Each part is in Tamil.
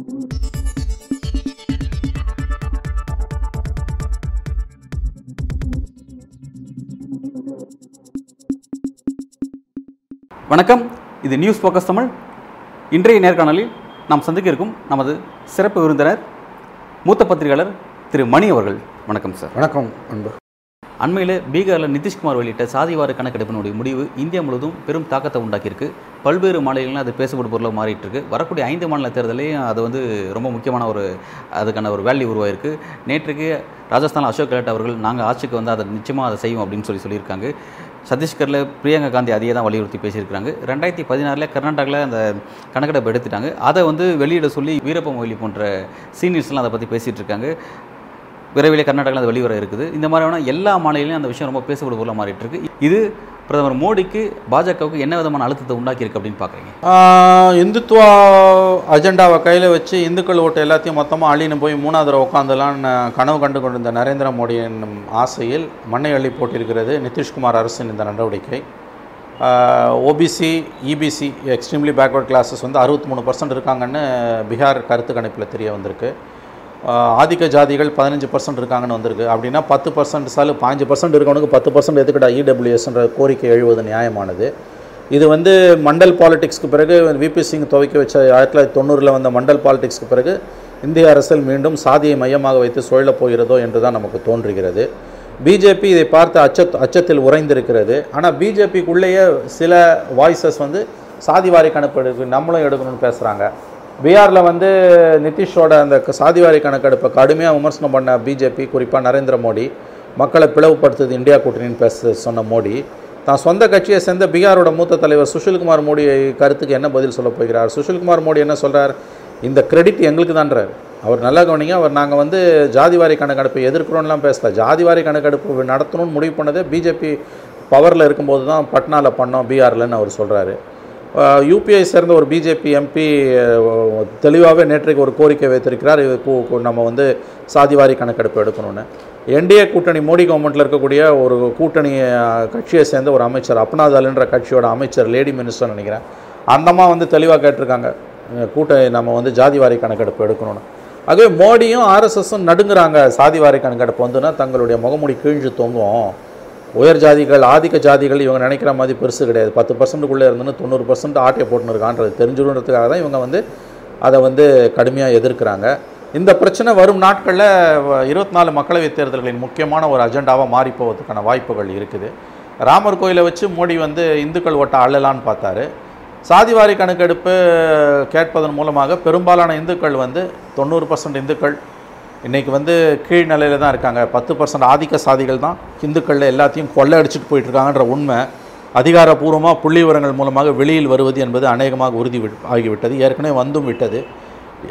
வணக்கம். இது நியூஸ் ஃபோக்கஸ் தமிழ் இன்றைய நேர்காணலில் நாம் சந்திக்க இருக்கும் நமது சிறப்பு விருந்தினர் மூத்த பத்திரிகையாளர் திரு மணி அவர்கள். வணக்கம் சார் வணக்கம் அன்பு. அண்மையில் பீகாரில் நிதிஷ்குமார் வெளியிட்ட சாதிவார கணக்கெடுப்பினுடைய முடிவு இந்தியா முழுவதும் பெரும் தாக்கத்தை உண்டாக்கியிருக்கு. பல்வேறு மாநிலங்களில் அது பேசப்படும் பொருளாக மாறிட்டு இருக்கு வரக்கூடிய ஐந்து மாநில தேர்தலையும் அது வந்து ரொம்ப முக்கியமான ஒரு அதுக்கான ஒரு வேல்யூ உருவாயிருக்கு. நேற்றுக்கு ராஜஸ்தான் அசோக் கெலட் அவர்கள் நாங்கள் ஆட்சிக்கு வந்து அதை நிச்சயமாக அதை செய்வோம் அப்படின்னு சொல்லி சொல்லியிருக்காங்க. சத்தீஸ்கரில் பிரியங்கா காந்தி அதையே தான் வலியுறுத்தி பேசியிருக்காங்க ரெண்டாயிரத்தி பதினாறில் கர்நாடகாவில் அந்த கணக்கெடுப்பு எடுத்துட்டாங்க. அதை வந்து வெளியிட சொல்லி வீரப்ப மொய்லி போன்ற சீனியர்ஸ்லாம் அதை பற்றி பேசிகிட்டு இருக்காங்க. விரைவில் கர்நாடகாவில் அது வெளிவர இருக்குது. இந்த மாதிரியான எல்லா மாநிலையும் அந்த விஷயம் ரொம்ப பேசப்படும் பொருளாக மாறிட்டு இருக்கு. இது பிரதமர் மோடிக்கு பாஜகவுக்கு என்ன விதமான அழுத்தத்தை உண்டாக்கியிருக்கு அப்படின்னு பார்க்குறீங்க இந்துத்துவா அஜெண்டாவை கையில் வச்சு இந்துக்கள் ஓட்டு எல்லாத்தையும் மொத்தமாக அழினு போய் மூணாவது தடவை உட்காந்துலான்னு கனவு கண்டு கொண்டிருந்த நரேந்திர மோடி என்னும் ஆசையில் மண்ணை அள்ளி போட்டிருக்கிறது நிதிஷ்குமார் அரசின் இந்த நடவடிக்கை. OBC EBC extremely backward classes வந்து அறுபத்தி மூணு பர்சன்ட் இருக்காங்கன்னு பீகார் கருத்து கணிப்பில் தெரிய வந்திருக்கு. ஆதிக்க ஜாதிகள் பதினஞ்சு பர்சன்ட் இருக்காங்கன்னு வந்திருக்கு. அப்படின்னா பத்து பர்சன்ட் சாலு பாஞ்சு பர்சன்ட் இருக்கவனுக்கு பத்து பர்சன்ட் எதுக்கிட்டா இடபிள்யூஎஸ்ன்ற கோரிக்கை எழுவது நியாயமானது. இது வந்து மண்டல் பாலிடிக்ஸ்க்கு பிறகு விபி சிங் துவக்கி வச்ச ஆயிரத்தி தொள்ளாயிரத்தி தொண்ணூறில் வந்த மண்டல் பாலிடிக்ஸ்க்கு பிறகு இந்திய அரசில் மீண்டும் சாதியை மையமாக வைத்து சுழலப் போகிறதோ என்று தான் நமக்கு தோன்றுகிறது. பிஜேபி இதை பார்த்து அச்ச அச்சத்தில் உறைந்திருக்கிறது. ஆனால் பிஜேபிக்குள்ளேயே சில வாய்ஸஸ் வந்து சாதிவாரி கணக்கு நம்மளும் எடுக்கணும்னு பேசுகிறாங்க பீகாரில் வந்து நிதிஷோட அந்த சாதிவாரி கணக்கெடுப்பை கடுமையாக விமர்சனம் பண்ண பிஜேபி குறிப்பாக நரேந்திர மோடி மக்களை பிளவுபடுத்துது இந்தியா கூட்டணின்னு பேச சொன்ன மோடி. தான் சொந்த கட்சியை சேர்ந்த பீகாரோட மூத்த தலைவர் சுஷில்குமார் மோடி கருத்துக்கு என்ன பதில் சொல்ல போகிறார்? சுஷில்குமார் மோடி என்ன சொல்கிறார் இந்த கிரெடிட் எங்களுக்கு தான்றார் அவர் நல்லா கவனிங்க அவர் நாங்கள் வந்து ஜாதிவாரி கணக்கெடுப்பை எதிர்க்கிறோம்லாம் பேசல. ஜாதிவாரி கணக்கெடுப்பு நடத்தணும்னு முடிவு பண்ணதே பிஜேபி பவரில் இருக்கும்போது தான் பட்னாவில் பண்ணோம் பீகார்லன்னு அவர் சொல்கிறாரு யூபிஐ சேர்ந்த ஒரு பிஜேபி எம்பி தெளிவாகவே நேற்றைக்கு ஒரு கோரிக்கை வைத்திருக்கிறார். இது நம்ம வந்து சாதிவாரி கணக்கெடுப்பு எடுக்கணும்னு. என்டிஏ கூட்டணி மோடி கவர்மெண்ட்டில் இருக்கக்கூடிய ஒரு கூட்டணி கட்சியை சேர்ந்த ஒரு அமைச்சர் அப்னாதல்ன்ற கட்சியோட அமைச்சர் லேடி மினிஸ்டர் நினைக்கிறேன். அந்தம்மா வந்து தெளிவாக கேட்டிருக்காங்க. கூட்டணி நம்ம வந்து ஜாதிவாரி கணக்கெடுப்பு எடுக்கணும்னு. ஆகவே மோடியும் ஆர்எஸ்எஸும் நடுங்குறாங்க சாதிவாரி கணக்கெடுப்பு வந்துன்னா தங்களுடைய முகமூடி கீழ்ந்து தொங்கும் உயர் ஜாதிகள் ஆதிக்க ஜாதிகள் இவங்க நினைக்கிற மாதிரி பெருசு கிடையாது. பத்து பர்சன்ட்டுக்குள்ளே இருந்துன்னு தொண்ணூறு பர்சன்ட் ஆட்டையை போட்டுன்னு இருக்கான்றது தெரிஞ்சுடுன்றதுக்காக தான் இவங்க வந்து அதை வந்து கடுமையாக எதிர்க்கிறாங்க. இந்த பிரச்சனை வரும் நாட்களில் இருபத்தி நாலு மக்களவைத் தேர்தல்களின் முக்கியமான ஒரு அஜெண்டாவாக மாறி போவதற்கான வாய்ப்புகள் இருக்குது. ராமர் கோயிலை வச்சு மோடி வந்து இந்துக்கள் ஓட்ட அள்ளலான்னு பார்த்தாரு. சாதிவாரி கணக்கெடுப்பு கேட்பதன் மூலமாக பெரும்பாலான இந்துக்கள் வந்து தொண்ணூறு பர்சன்ட் இந்துக்கள் இன்றைக்கி வந்து கீழ் நிலையில் தான் இருக்காங்க. பத்து பர்சன்ட் ஆதிக்க சாதிகள் தான் இந்துக்களில் எல்லாத்தையும் கொள்ளை அடிச்சுட்டு போயிட்டுருக்காங்கன்ற உண்மை அதிகாரப்பூர்வமாக புள்ளி விவரங்கள் மூலமாக வெளியில் வருவது என்பது அநேகமாக உறுதி விட்- ஆகிவிட்டது. ஏற்கனவே வந்தும் விட்டது.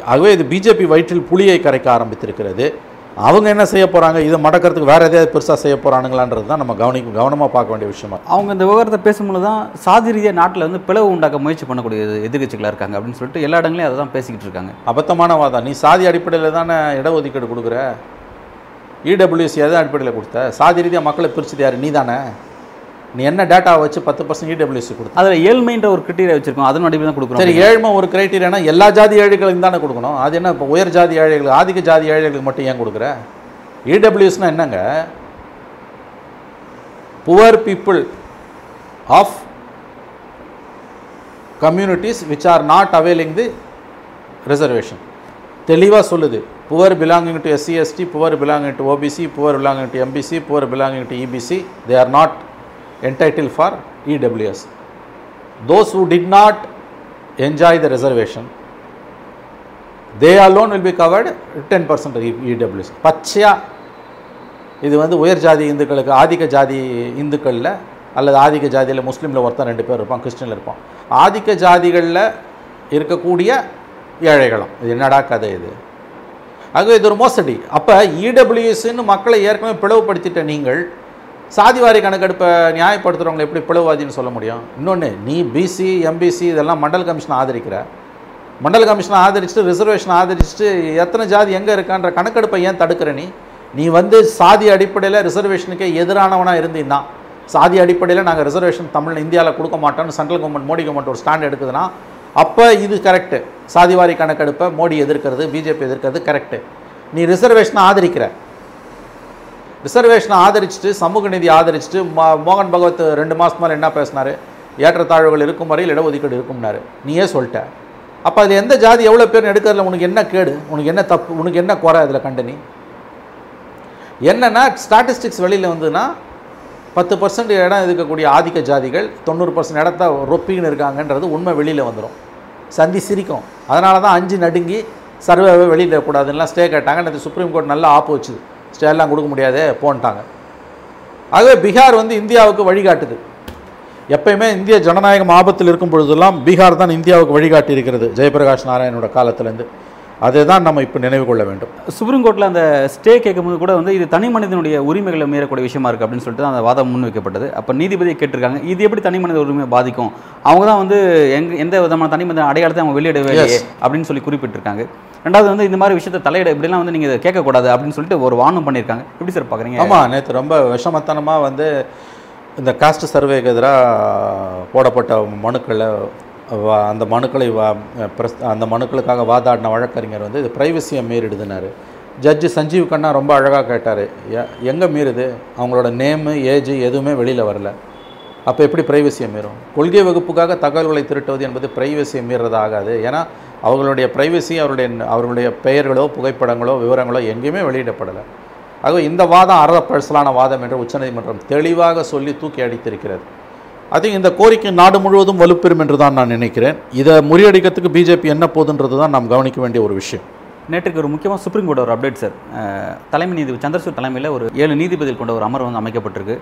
ஆகவே இது பிஜேபி வயிற்றில் புலியை கரைக்க ஆரம்பித்திருக்கிறது. அவங்க என்ன செய்ய போகிறாங்க இதை மடக்கிறதுக்கு வேறு எதையாவது பெருசாக செய்ய போகிறானுங்களான்றது தான் நம்ம கவனி கவனமாக பார்க்க வேண்டிய விஷயமா. அவங்க இந்த விவகாரத்தை பேசும்போது தான் சாதி ரீதியாக நாட்டில் வந்து பிளவு உண்டாக்க முயற்சி பண்ணக்கூடிய எதிர்கட்சிகளாக இருக்காங்க அப்படின்னு சொல்லிட்டு எல்லா இடங்களையும் அதை தான் பேசிக்கிட்டு இருக்காங்க. அபத்தமான வாதம் நீ சாதி அடிப்படையில் தானே இடஒதுக்கீடு கொடுக்குற? இடபிள்யூசி எதை அடிப்படையில் கொடுத்த? சாதி ரீதியாக மக்களை பிரிச்சது யார்? நீ தானே? நீ என்ன டேட்டாவை வச்சு பத்து பர்சன்ட் இடபிள்யூசி கொடுத்த? அதில் ஏழ்மைன்ற ஒரு கிரிட்டீரியா வச்சிருக்கோம். அதன் அடிப்படையில் தான் கொடுக்குறோம். சரி ஏழ்மை ஒரு கிரைட்டீரியானா எல்லா ஜாதி ஏழைகளுக்கும் தானே கொடுக்கணும். அது என்ன இப்போ உயர் ஜாதி ஏழைகள் ஆதிக்க ஜாதி ஏழைகளுக்கு மட்டும் ஏன் கொடுக்குற? இடபிள்யூஸ்னா என்னங்க? Poor people of communities which are not availing the reservation தெளிவாக சொல்லுது. Poor belonging to SC ST poor belonging to OBC poor belonging to MBC poor belonging to EBC they are not entitled for EWS those who did not enjoy the reservation they alone will be covered 10% EWS e- பச்சையா இது வந்து உயர் ஜாதி இந்துக்களுக்கு ஆதிக்க ஜாதி இந்துக்களில் அல்லது ஆதிக்க ஜாதியில் முஸ்லீமில் ஒருத்தன் ரெண்டு பேர் இருப்பான் கிறிஸ்டினில் இருப்பான். ஆதிக்க ஜாதிகளில் இருக்கக்கூடிய ஏழைகளும். இது என்னடா கதை இது? ஆகவே இது ஒரு மோசடி. அப்போ இடபிள்யூஎஸ்ன்னு மக்களை ஏற்கனவே பிளவுபடுத்திட்ட நீங்கள் சாதிவாரி கணக்கெடுப்பை நியாயப்படுத்துகிறவங்களை எப்படி பிளவுவாதின்னு சொல்ல முடியும்? இன்னொன்று நீ பிசி எம்பிசி இதெல்லாம் மண்டல் கமிஷனை ஆதரிக்கிற. மண்டல் கமிஷனை ஆதரிச்சுட்டு ரிசர்வேஷன் ஆதரிச்சுட்டு எத்தனை ஜாதி எங்கே இருக்கான்ற கணக்கெடுப்பை ஏன் தடுக்கிற நீ? நீ வந்து சாதி அடிப்படையில் ரிசர்வேஷனுக்கே எதிரானவனாக இருந்தீங்கன்னா சாதி அடிப்படையில் நாங்கள் ரிசர்வேஷன் தமிழ் இந்தியாவில் கொடுக்க மாட்டோம்னு சென்ட்ரல் கவர்மெண்ட் மோடி கவர்மெண்ட் ஒரு ஸ்டாண்ட் எடுக்குதுன்னா அப்போ இது கரெக்டு சாதிவாரி கணக்கெடுப்பை மோடி எதிர்க்கிறது பிஜேபி எதிர்க்கிறது கரெக்டு நீ ரிசர்வேஷனை ஆதரிக்கிற. ரிசர்வேஷனை ஆதரிச்சுட்டு சமூக நீதி ஆதரிச்சுட்டு மோகன் பகவத் ரெண்டு மாதம் மேலே என்ன பேசினார்? ஏற்றத்தாழ்வுகள் இருக்கும் வரையில் இடஒதுக்கீடு இருக்கும்னாரு. நீயே சொல்லிட்ட. அப்போ அதில் எந்த ஜாதி எவ்வளோ பேர் எடுக்கிறதுல உனக்கு என்ன கேடு? உனக்கு என்ன தப்பு? உனக்கு என்ன குறை அதில் கண்டனி? என்னென்னா ஸ்டாட்டிஸ்டிக்ஸ் வெளியில் வந்ததுன்னா பத்து பர்சன்ட் இடம் இருக்கக்கூடிய ஆதிக்க ஜாதிகள் தொண்ணூறு பர்சன்ட் இடத்த ரொப்பின்னு இருக்காங்கன்றது உண்மை வெளியில் வந்துடும் சந்தி சிரிக்கும். அதனால தான் அஞ்சு நடுங்கி சர்வேவை வெளியில் கூடாதுலாம் ஸ்டே கேட்டாங்க. நேற்று சுப்ரீம் கோர்ட் நல்லா ஆப்பு வச்சுது. ஸ்டேலாம் கொடுக்க முடியாதே போன்ட்டாங்க. ஆகவே பீகார் வந்து இந்தியாவுக்கு வழிகாட்டுது. எப்பயுமே இந்திய ஜனநாயகம் ஆபத்தில் இருக்கும் பொழுதெல்லாம் பீகார் தான் இந்தியாவுக்கு வழிகாட்டி இருக்கிறது. ஜெயபிரகாஷ் நாராயணோட காலத்திலேருந்து அதை தான் நம்ம இப்போ நினைவு கொள்ள வேண்டும். சுப்ரீம் கோர்ட்டில் அந்த ஸ்டே கேட்கும்போது கூட வந்து இது தனி மனிதனுடைய உரிமைகளை மீறக்கூடிய விஷயமா இருக்குது அப்படின்னு சொல்லிட்டு அந்த வாதம் முன்வைக்கப்பட்டது. அப்போ நீதிபதியை கேட்டிருக்காங்க. இது எப்படி தனி மனித உரிமையை பாதிக்கும்? அவங்க தான் வந்து எங்க எந்த விதமான தனி மனித அடையாளத்தை அவங்க வெளியிடவே அப்படின்னு சொல்லி குறிப்பிட்டிருக்காங்க. ரெண்டாவது வந்து இந்த மாதிரி விஷயத்தை தலையிட இப்படிலாம் வந்து நீங்கள் கேட்கக்கூடாது அப்படின்னு சொல்லிட்டு ஒரு வார்னும் பண்ணியிருக்காங்க. எப்படி சார் பார்க்குறீங்க ஆமாம் நேற்று ரொம்ப விஷமத்தனமாக வந்து இந்த காஸ்ட் சர்வேக்கு எதிராக போடப்பட்ட மனுக்களை அந்த மனுக்களை வா பிரஸ் அந்த மனுக்களுக்காக வாதாடின வழக்கறிஞர் வந்து இது ப்ரைவசியை மீறிடுதுனாரு ஜட்ஜு சஞ்சீவ் கண்ணா ரொம்ப அழகாக கேட்டார் எங்கே மீறுது? அவங்களோட நேமு ஏஜ் எதுவுமே வெளியில் வரல. அப்போ எப்படி ப்ரைவசியை மீறும்? கொள்கை வகுப்புக்காக தகவல்களை திருட்டுவது என்பது ப்ரைவசியை மீறது ஆகாது. ஏன்னா அவர்களுடைய ப்ரைவசி அவருடைய அவர்களுடைய பெயர்களோ புகைப்படங்களோ விவரங்களோ எங்கேயுமே வெளியிடப்படலை. ஆக இந்த வாதம் அறப்பழசலான வாதம் என்று உச்சநீதிமன்றம் தெளிவாக சொல்லி தூக்கி அடித்திருக்கிறது. அது இந்த கோரிக்கை நாடு முழுவதும் வலுப்பெறும் என்று தான் நான் நினைக்கிறேன். இதை முறியடிக்கிறதுக்கு பிஜேபி என்ன போதுன்றது தான் நாம் கவனிக்க வேண்டிய ஒரு விஷயம். நேற்றுக்கு ஒரு முக்கியமாக சுப்ரீம் கோர்ட் ஒரு அப்டேட் சார் தலைமை நீதிபதி சந்திரசூட் தலைமையில் ஒரு ஏழு நீதிபதிகள் கொண்ட ஒரு அமர்வு வந்து அமைக்கப்பட்டிருக்கு.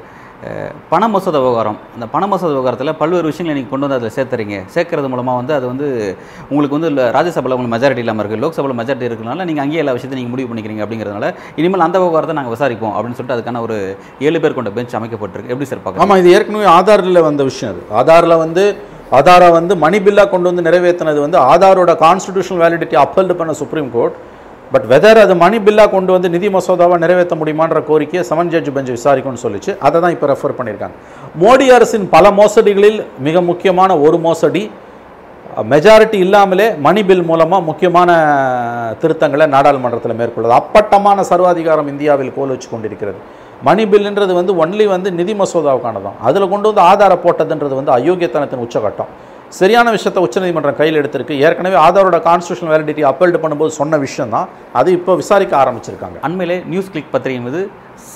பண மசோதா விவகாரம். அந்த பண மசோதா விவகாரத்தில் பல்வேறு விஷயங்களை நீங்கள் கொண்டு வந்து அதில் சேர்த்துறீங்க. சேர்க்கறது மூலமாக வந்து அது வந்து உங்களுக்கு வந்து ராஜ்யசபாவில் உங்களுக்கு மெஜாரிட்டி இல்லாமல் இருக்குது லோக்சபாவில் மெஜாரிட்டி இருக்கிறனால நீங்கள் அங்கேயே எல்லா விஷயத்தையும் நீங்கள் முடிவு பண்ணிக்கிறீங்க அப்படிங்கிறதுனால இனிமேல் அந்த விவகாரத்தை நாங்கள் விசாரிப்போம் அப்படின்னு சொல்லிட்டு அதுக்கான ஒரு ஏழு பேர் கொண்ட பெஞ்ச் அமைக்கப்பட்டிருக்கு. எப்படி சார் பார்க்கலாம் ஆமாம் இது ஏற்கனவே ஆதாரில் வந்த விஷயம் அது. ஆதாரில் வந்து ஆதாரை வந்து மணி பில்லாக கொண்டு வந்து நிறைவேற்றினது வந்து ஆதாரோட கான்ஸ்டிடியூஷனல் வேலிடிட்டி அப்பல்டு பண்ண சுப்ரீம் கோர்ட் பட் வெதர் அது மணி பில்லாக கொண்டு வந்து நிதி மசோதாவை நிறைவேற்ற முடியுமான்ற கோரிக்கையை செவன் ஜட்ஜ் பெஞ்ச் விசாரிக்கும்னு சொல்லிச்சு. அதை தான் இப்போ ரெஃபர் பண்ணியிருக்காங்க. மோடி அரசின் பல மோசடிகளில் மிக முக்கியமான ஒரு மோசடி மெஜாரிட்டி இல்லாமலே மணி பில் மூலமாக முக்கியமான திருத்தங்களை நாடாளுமன்றத்தில் மேற்கொள்ளுது. அப்பட்டமான சர்வாதிகாரம் இந்தியாவில் கோல் வச்சு கொண்டிருக்கிறது. மணி பில்ன்றது வந்து ஒன்லி வந்து நிதி மசோதாவுக்கானதான் அதில் கொண்டு வந்து ஆதார போட்டதுன்றது வந்து அயோக்கியத்தனத்தின் உச்சகட்டம். சரியான விஷயத்தை உச்சநீதிமன்றம் கையில் எடுத்திருக்கு. ஏற்கனவே ஆதாரோட கான்ஸ்டியூஷன் வேலிடிட்டி அப்பல்டு பண்ணும்போது சொன்ன விஷயம் தான் அது இப்போ விசாரிக்க ஆரம்பிச்சிருக்காங்க. அண்மையிலே நியூஸ் கிளிக் பத்திரிகை மீது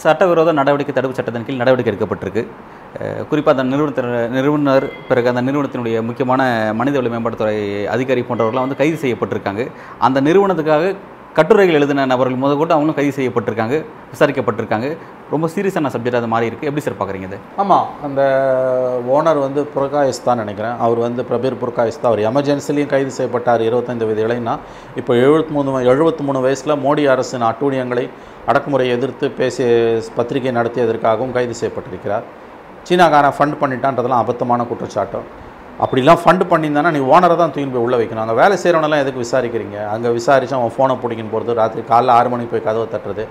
சட்டவிரோத நடவடிக்கை தடுப்பு சட்டத்தின் கீழ் நடவடிக்கை எடுக்கப்பட்டிருக்கு. குறிப்பாக அந்த நிறுவனத்தின் நிறுவனர் பிறகு அந்த நிறுவனத்தினுடைய முக்கியமான மனிதவள மேம்பாட்டுத்துறை அதிகாரி போன்றவர்கள்லாம் வந்து கைது செய்யப்பட்டிருக்காங்க. அந்த நிறுவனத்துக்காக கட்டுரைகள் எழுதின நபர்கள் முதல் கூட அவங்களும் கைது செய்யப்பட்டிருக்காங்க. விசாரிக்கப்பட்டிருக்காங்க. ரொம்ப சீரியஸான சப்ஜெக்ட் அது மாதிரி இருக்குது எப்படி சார் பார்க்குறீங்க இது? ஆமாம் அந்த ஓனர் வந்து புரகாயஸ் தான் நினைக்கிறேன். அவர் வந்து பிரபீர் புரகாயஸ் தான் அவர் எமர்ஜென்சிலையும் கைது செய்யப்பட்டார் இருபத்தைந்து வயது இளைஞனா. இப்போ எழுபத்தி மூணு எழுபத்தி மூணு வயசில் மோடி அரசின் அட்டூழியங்களை அடக்குமுறையை எதிர்த்து பேசி பத்திரிகை நடத்தியதற்காகவும் கைது செய்யப்பட்டிருக்கிறார். சீனாக்காரன் ஃபண்ட் பண்ணிட்டான்றதெல்லாம் அபத்தமான குற்றச்சாட்டம். அப்படிலாம் ஃபண்ட் பண்ணியிருந்தானா நீ ஓனரை தான் தூக்கி போய் உள்ளே வைக்கணும். அங்கே வேலை செய்கிறவனெல்லாம் எதுக்கு விசாரிக்கிறீங்க? அங்கே விசாரித்து அவன் ஃபோனை பிடிக்கின்னு போகிறது ராத்திரி காலைல ஆறு மணிக்கு போய் கதவை தட்டுறது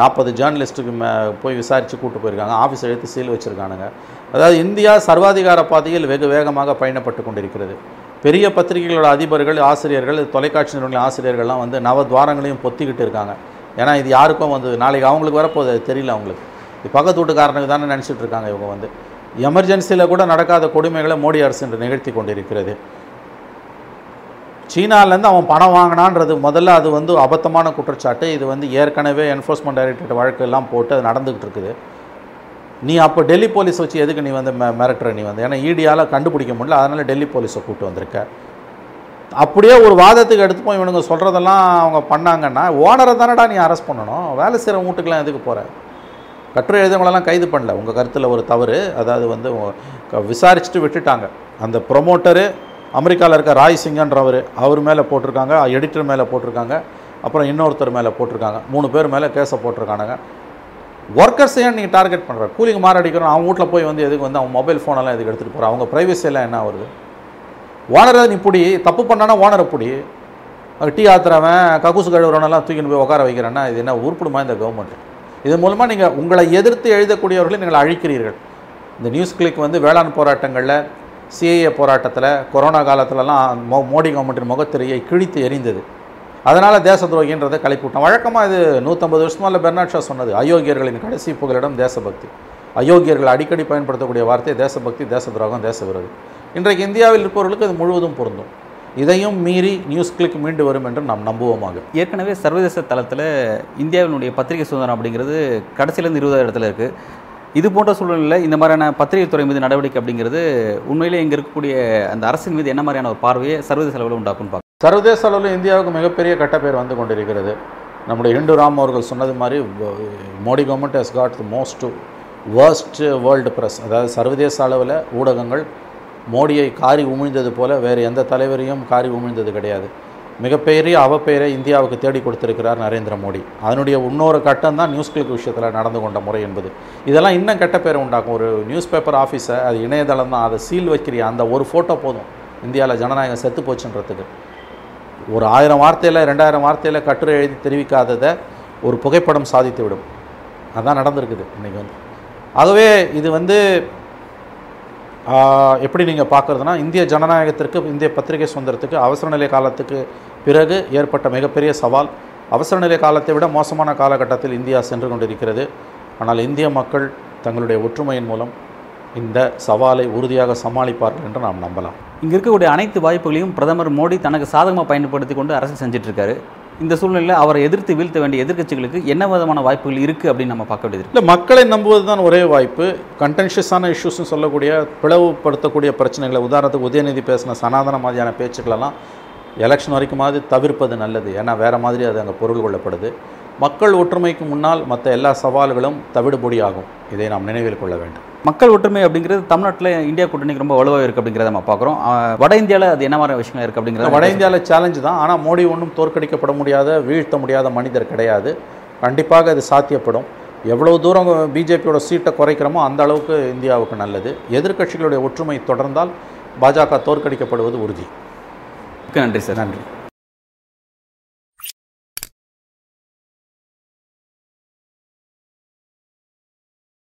நாற்பது ஜேர்னலிஸ்ட்டுக்கு மே போய் விசாரித்து கூப்பிட்டு போயிருக்காங்க. ஆஃபீஸ் எடுத்து சீல் வச்சுருக்கானுங்க. அதாவது இந்தியா சர்வாதிகார பாதையில் வெகு வேகமாக பயணப்பட்டு கொண்டிருக்கிறது. பெரிய பத்திரிகைகளோட அதிபர்கள் ஆசிரியர்கள் தொலைக்காட்சி நிறுவன ஆசிரியர்கள்லாம் வந்து நவ துவாரங்களையும் பொத்திக்கிட்டு இருக்காங்க. ஏன்னா இது யாருக்கும் வந்து நாளைக்கு அவங்களுக்கு வரப்போகுது தெரியல அவங்களுக்கு. இது பக்கத்து வீட்டுக்காரனுக்கு தானே நினச்சிட்டு இருக்காங்க இவங்க வந்து. எமர்ஜென்சியில் கூட நடக்காத கொடுமைகளை மோடி அரசு இன்று நிகழ்த்தி கொண்டிருக்கிறது. சீனாலேருந்து அவன் பணம் வாங்கினான்றது முதல்ல அது வந்து அபத்தமான குற்றச்சாட்டு. இது வந்து ஏற்கனவே என்ஃபோர்ஸ்மெண்ட் டைரக்டரேட் வழக்கு எல்லாம் போட்டு அது நடந்துக்கிட்டு இருக்குது. நீ அப்போ டெல்லி போலீஸ் வச்சு எதுக்கு நீ வந்து மிரட்டுற நீ வந்து? ஏன்னா ஈடியால் கண்டுபிடிக்க முடியல அதனால் டெல்லி போலீஸை கூப்பிட்டு வந்திருக்க. அப்படியே ஒரு வாதத்துக்கு எடுத்து போய் இவனுங்க சொல்கிறதெல்லாம் அவங்க பண்ணாங்கன்னா ஓனரை தானடா நீ அரெஸ்ட் பண்ணணும்? வேலை செய்கிற வீட்டுக்கெலாம் எதுக்கு போகிற கட்டுரை எழுதவங்களெல்லாம் கைது பண்ணல. உங்கள் கருத்தில் ஒரு தவறு அதாவது வந்து க- விசாரிச்சுட்டு விட்டுட்டாங்க. அந்த ப்ரொமோட்டரு அமெரிக்காவில் இருக்க ராய் சிங்கன்றவர் அவர் மேலே போட்டிருக்காங்க எடிட்டர் மேலே போட்டிருக்காங்க அப்புறம் இன்னொருத்தர் மேலே போட்டிருக்காங்க. மூணு பேர் மேலே கேஸை போட்டிருக்கானுங்க. ஒர்க்கர்ஸ் ஏன் நீங்கள் டார்கெட் பண்ணுற கூலிங் மாரடிக்கிறோம் அவன் வீட்டில் போய் வந்து எதுக்கு வந்து அவன் மொபைல் ஃபோனெல்லாம் எதுக்கு எடுத்துகிட்டு போகிறான் அவங்க ப்ரைவசியெல்லாம் என்ன வருது ஓனரை நீ பிடி தப்பு பண்ணானா ஓனரை பிடி. டீ ஆத்துறவன் கக்கூசு கழுவுறவனெல்லாம் தூக்கின்னு போய் உட்கார வைக்கிறேன்னா இது என்ன உருப்பிடுமா இந்த கவர்மெண்ட் இதன் மூலமாக நீங்கள் உங்களை எதிர்த்து எழுதக்கூடியவர்களை நீங்கள் அழிக்கிறீர்கள். இந்த நியூஸ் கிளிக் வந்து வேளாண் போராட்டங்களில் சிஏஏ போராட்டத்தில் கொரோனா காலத்துலலாம் மோ மோடி கவர்மெண்ட்டின் முகத்திரையை கிழித்து எரிந்தது அதனால் தேச துரோகின்றதை கலைப்பூட்டம் வழக்கமாக இது நூற்றம்பது வருஷமா இல்லை பெர்னாட் ஷா சொன்னது. அயோக்கியர்களின் கடைசி புகலிடம் தேசபக்தி. அயோக்கியர்கள் அடிக்கடி பயன்படுத்தக்கூடிய வார்த்தை தேசபக்தி தேச துரோகம் தேச விரோதி. இன்றைக்கு இந்தியாவில் இருப்பவர்களுக்கு அது முழுவதும் பொருந்தும். இதையும் மீறி நியூஸ் கிளிக் மீண்டு வரும் என்று நாம் நம்புவோமாக. ஏற்கனவே சர்வதேச தளத்தில் இந்தியாவினுடைய பத்திரிகை சுதந்திரம் அப்படிங்கிறது கடைசியிலேருந்து இருபதாயிரம் இடத்துல இருக்குது இது போன்ற சூழ்நிலையில் இந்த மாதிரியான பத்திரிகை துறை மீது நடவடிக்கை அப்படிங்கிறது உண்மையிலே இங்கே இருக்கக்கூடிய அந்த அரசின் மீது என்ன மாதிரியான ஒரு பார்வையை சர்வதேச அளவில் உண்டாக்கும்னு பார்க்க சர்வதேச அளவில் இந்தியாவுக்கு மிகப்பெரிய கட்டப்பேர் வந்து கொண்டிருக்கிறது. நம்முடைய இண்டு ராம் அவர்கள் சொன்னது மாதிரி Modi government has got the most worst world press அதாவது சர்வதேச அளவில் ஊடகங்கள் மோடியை காரி உமிழ்ந்தது போல வேறு எந்த தலைவரையும் காரி உமிழ்ந்தது கிடையாது. மிகப்பெரிய அவப்பெயரை இந்தியாவுக்கு தேடி கொடுத்திருக்கிறார் நரேந்திர மோடி. அதனுடைய இன்னொரு கட்டம் தான் நியூஸ் கிளிக் விஷயத்தில் நடந்து கொண்ட முறை என்பது. இதெல்லாம் இன்னும் கெட்ட பேரை உண்டாக்கும். ஒரு நியூஸ் பேப்பர் ஆஃபீஸை அது இணையதளம் தான் அதை சீல் வைக்கிறிய? அந்த ஒரு ஃபோட்டோ போதும். இந்தியாவில் ஜனநாயகம் செத்து போச்சுன்றதுக்கு. ஒரு ஆயிரம் வார்த்தையில் ரெண்டாயிரம் வார்த்தையில் கட்டுரை எழுதி தெரிவிக்காததை ஒரு புகைப்படம் சாதித்து விடும். அதான் நடந்திருக்குது இன்றைக்கி வந்து. ஆகவே இது வந்து எப்படி நீங்கள் பார்க்குறதுனா இந்திய ஜனநாயகத்திற்கு இந்திய பத்திரிகை சுதந்திரத்துக்கு அவசர நிலை காலத்துக்கு பிறகு ஏற்பட்ட மிகப்பெரிய சவால் அவசர நிலை காலத்தை விட மோசமான காலகட்டத்தில் இந்தியா சென்று கொண்டிருக்கிறது. ஆனால் இந்திய மக்கள் தங்களுடைய ஒற்றுமையின் மூலம் இந்த சவாலை உறுதியாக சமாளிப்பார்கள் என்று நாம் நம்பலாம். இங்கே இருக்கக்கூடிய அனைத்து வாய்ப்புகளையும் பிரதமர் மோடி தனக்கு சாதகமாக பயன்படுத்தி கொண்டு அரசு செஞ்சிட்ருக்காரு இந்த சூழ்நிலையில் அவரை எதிர்த்து வீழ்த்த வேண்டிய எதிர்க்கட்சிகளுக்கு என்ன விதமான வாய்ப்புகள் இருக்குது அப்படின்னு நம்ம பார்க்க வேண்டியது இல்லை மக்களை நம்புவது தான் ஒரே வாய்ப்பு. கண்டென்ஷியஸான இஷ்யூஸ்னு சொல்லக்கூடிய பிளவுபடுத்தக்கூடிய பிரச்சனைகளை உதாரணத்துக்கு உதயநிதி பேசின சனாதன மாதிரியான பேச்சுக்களெல்லாம் எலெக்ஷன் வரைக்குமாவது தவிர்ப்பது நல்லது. ஏன்னா வேறு மாதிரி அது அங்கே பொருள் கொள்ளப்படுது. மக்கள் ஒற்றுமைக்கு முன்னால் மற்ற எல்லா சவால்களும் தவிடுபொடியாகும். இதை நாம் நினைவில் கொள்ள வேண்டும். மக்கள் ஒற்றுமை அப்படிங்கிறது தமிழ்நாட்டில் இந்தியா கூட்டணிக்கு ரொம்ப வலுவாக இருக்குது அப்படிங்கிறத நம்ம பார்க்குறோம். வட இந்தியாவில் அது என்ன மாதிரி விஷயங்கள் இருக்குது அப்படிங்கிறத வட இந்தியாவில் சேலஞ்சு தான். ஆனால் மோடி ஒன்றும் தோற்கடிக்கப்பட முடியாத வீழ்த்த முடியாத மனிதர் கிடையாது. கண்டிப்பாக இது சாத்தியப்படும். எவ்வளவு தூரம் பிஜேபியோட சீட்டை குறைக்கிறோமோ அந்த அளவுக்கு இந்தியாவுக்கு நல்லது. எதிர்க்கட்சிகளுடைய ஒற்றுமை தொடர்ந்தால் பாஜக தோற்கடிக்கப்படுவது உறுதி. நன்றி சார். நன்றி.